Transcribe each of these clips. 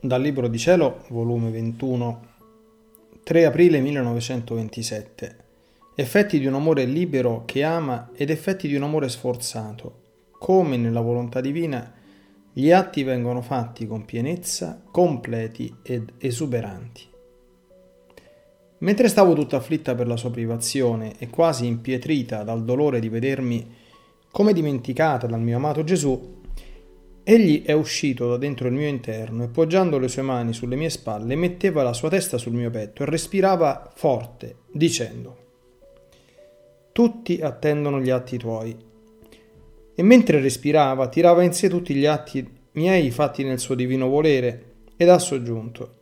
Dal Libro di Cielo, volume 21, 3 aprile 1927. Effetti di un amore libero che ama ed effetti di un amore sforzato. Come nella volontà divina gli atti vengono fatti con pienezza, completi ed esuberanti. Mentre stavo tutta afflitta per la sua privazione e quasi impietrita dal dolore di vedermi come dimenticata dal mio amato Gesù, Egli è uscito da dentro il mio interno e poggiando le sue mani sulle mie spalle metteva la sua testa sul mio petto e respirava forte, dicendo Tutti attendono gli atti tuoi. E mentre respirava tirava in sé tutti gli atti miei fatti nel suo divino volere ed ha soggiunto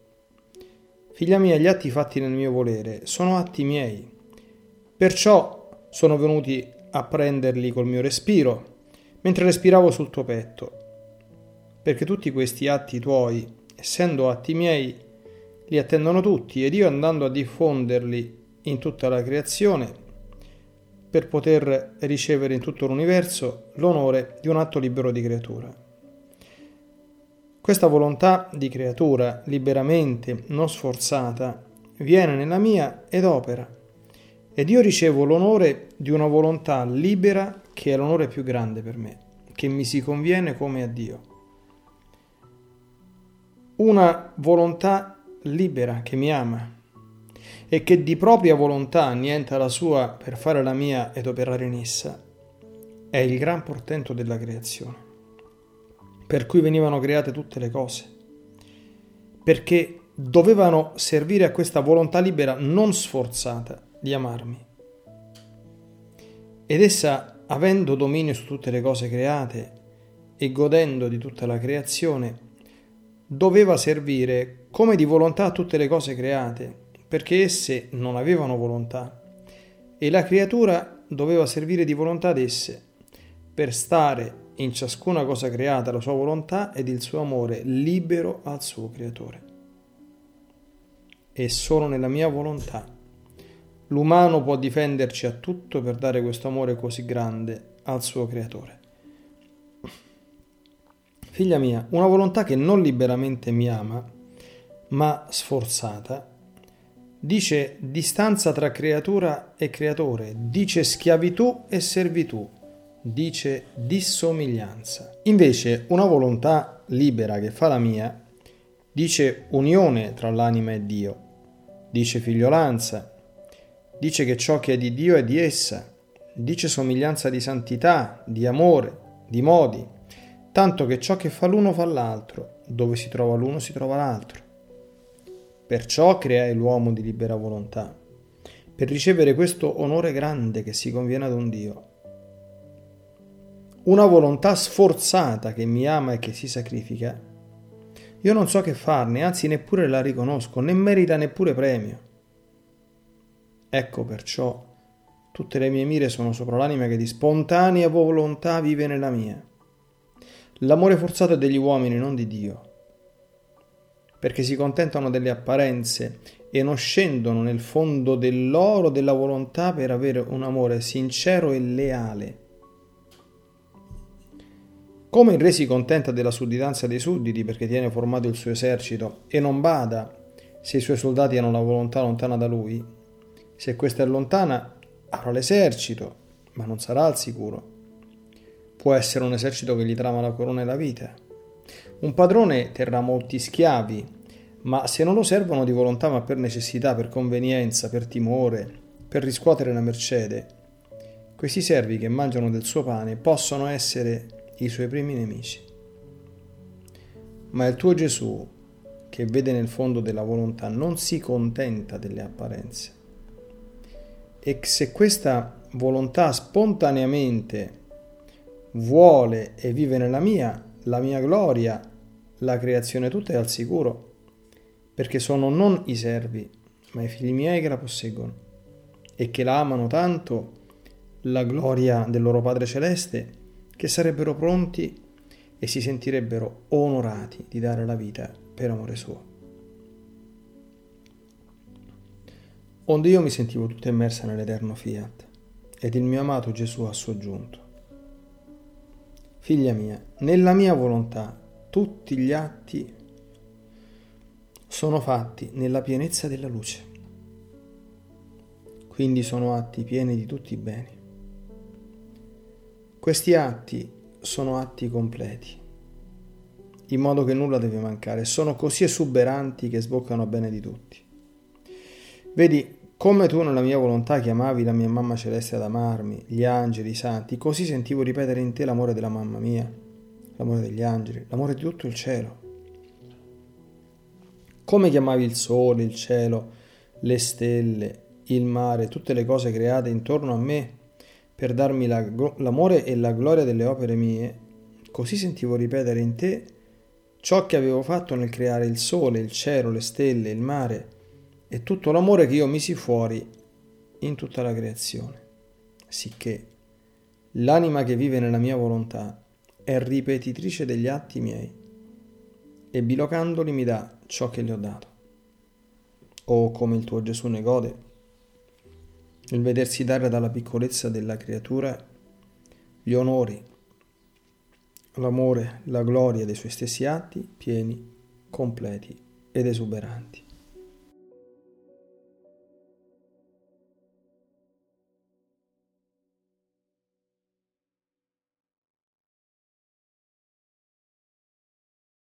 Figlia mia, gli atti fatti nel mio volere sono atti miei. Perciò sono venuti a prenderli col mio respiro, mentre respiravo sul tuo petto perché tutti questi atti tuoi, essendo atti miei, li attendono tutti ed io andando a diffonderli in tutta la creazione, per poter ricevere in tutto l'universo l'onore di un atto libero di creatura. Questa volontà di creatura, liberamente, non sforzata, viene nella mia ed opera, ed io ricevo l'onore di una volontà libera che è l'onore più grande per me, che mi si conviene come a Dio una volontà libera che mi ama e che di propria volontà annienta la sua per fare la mia ed operare in essa, è il gran portento della creazione, per cui venivano create tutte le cose, perché dovevano servire a questa volontà libera non sforzata di amarmi. Ed essa, avendo dominio su tutte le cose create e godendo di tutta la creazione, doveva servire come di volontà a tutte le cose create, perché esse non avevano volontà, e la creatura doveva servire di volontà ad esse, per stare in ciascuna cosa creata la sua volontà ed il suo amore libero al suo creatore. E solo nella mia volontà l'umano può difenderci a tutto per dare questo amore così grande al suo creatore. Figlia mia, una volontà che non liberamente mi ama, ma sforzata, dice distanza tra creatura e creatore, dice schiavitù e servitù, dice dissomiglianza. Invece una volontà libera che fa la mia, dice unione tra l'anima e Dio, dice figliolanza, dice che ciò che è di Dio è di essa, dice somiglianza di santità, di amore, di modi, tanto che ciò che fa l'uno fa l'altro, dove si trova l'uno si trova l'altro. Perciò creai l'uomo di libera volontà, per ricevere questo onore grande che si conviene ad un Dio. Una volontà sforzata che mi ama e che si sacrifica, io non so che farne, anzi neppure la riconosco, né merita neppure premio. Ecco perciò tutte le mie mire sono sopra l'anima che di spontanea volontà vive nella mia. L'amore forzato è degli uomini, non di Dio, perché si contentano delle apparenze e non scendono nel fondo dell'oro della volontà per avere un amore sincero e leale. Come il re si contenta della sudditanza dei sudditi perché tiene formato il suo esercito e non bada se i suoi soldati hanno la volontà lontana da lui, se questa è lontana avrà l'esercito, ma non sarà al sicuro. Può essere un esercito che gli trama la corona e la vita. Un padrone terrà molti schiavi, ma se non lo servono di volontà ma per necessità, per convenienza, per timore, per riscuotere la mercede, questi servi che mangiano del suo pane possono essere i suoi primi nemici. Ma il tuo Gesù, che vede nel fondo della volontà, non si contenta delle apparenze. E se questa volontà spontaneamente vuole e vive nella mia, la mia gloria, la creazione tutta è al sicuro, perché sono non i servi, ma i figli miei che la posseggono e che la amano tanto, la gloria del loro Padre Celeste, che sarebbero pronti e si sentirebbero onorati di dare la vita per amore suo. Onde io mi sentivo tutta immersa nell'eterno fiat, ed il mio amato Gesù ha soggiunto. Figlia mia, nella mia volontà tutti gli atti sono fatti nella pienezza della luce. Quindi sono atti pieni di tutti i beni. Questi atti sono atti completi, in modo che nulla deve mancare, sono così esuberanti che sboccano a bene di tutti. Vedi, come tu nella mia volontà chiamavi la mia mamma celeste ad amarmi, gli angeli, i santi, così sentivo ripetere in te l'amore della mamma mia, l'amore degli angeli, l'amore di tutto il cielo. Come chiamavi il sole, il cielo, le stelle, il mare, tutte le cose create intorno a me per darmi la, l'amore e la gloria delle opere mie, così sentivo ripetere in te ciò che avevo fatto nel creare il sole, il cielo, le stelle, il mare e tutto l'amore che io misi fuori in tutta la creazione, sicché l'anima che vive nella mia volontà è ripetitrice degli atti miei e bilocandoli mi dà ciò che gli ho dato. O come il tuo Gesù ne gode, il vedersi dare dalla piccolezza della creatura gli onori, l'amore, la gloria dei suoi stessi atti pieni, completi ed esuberanti.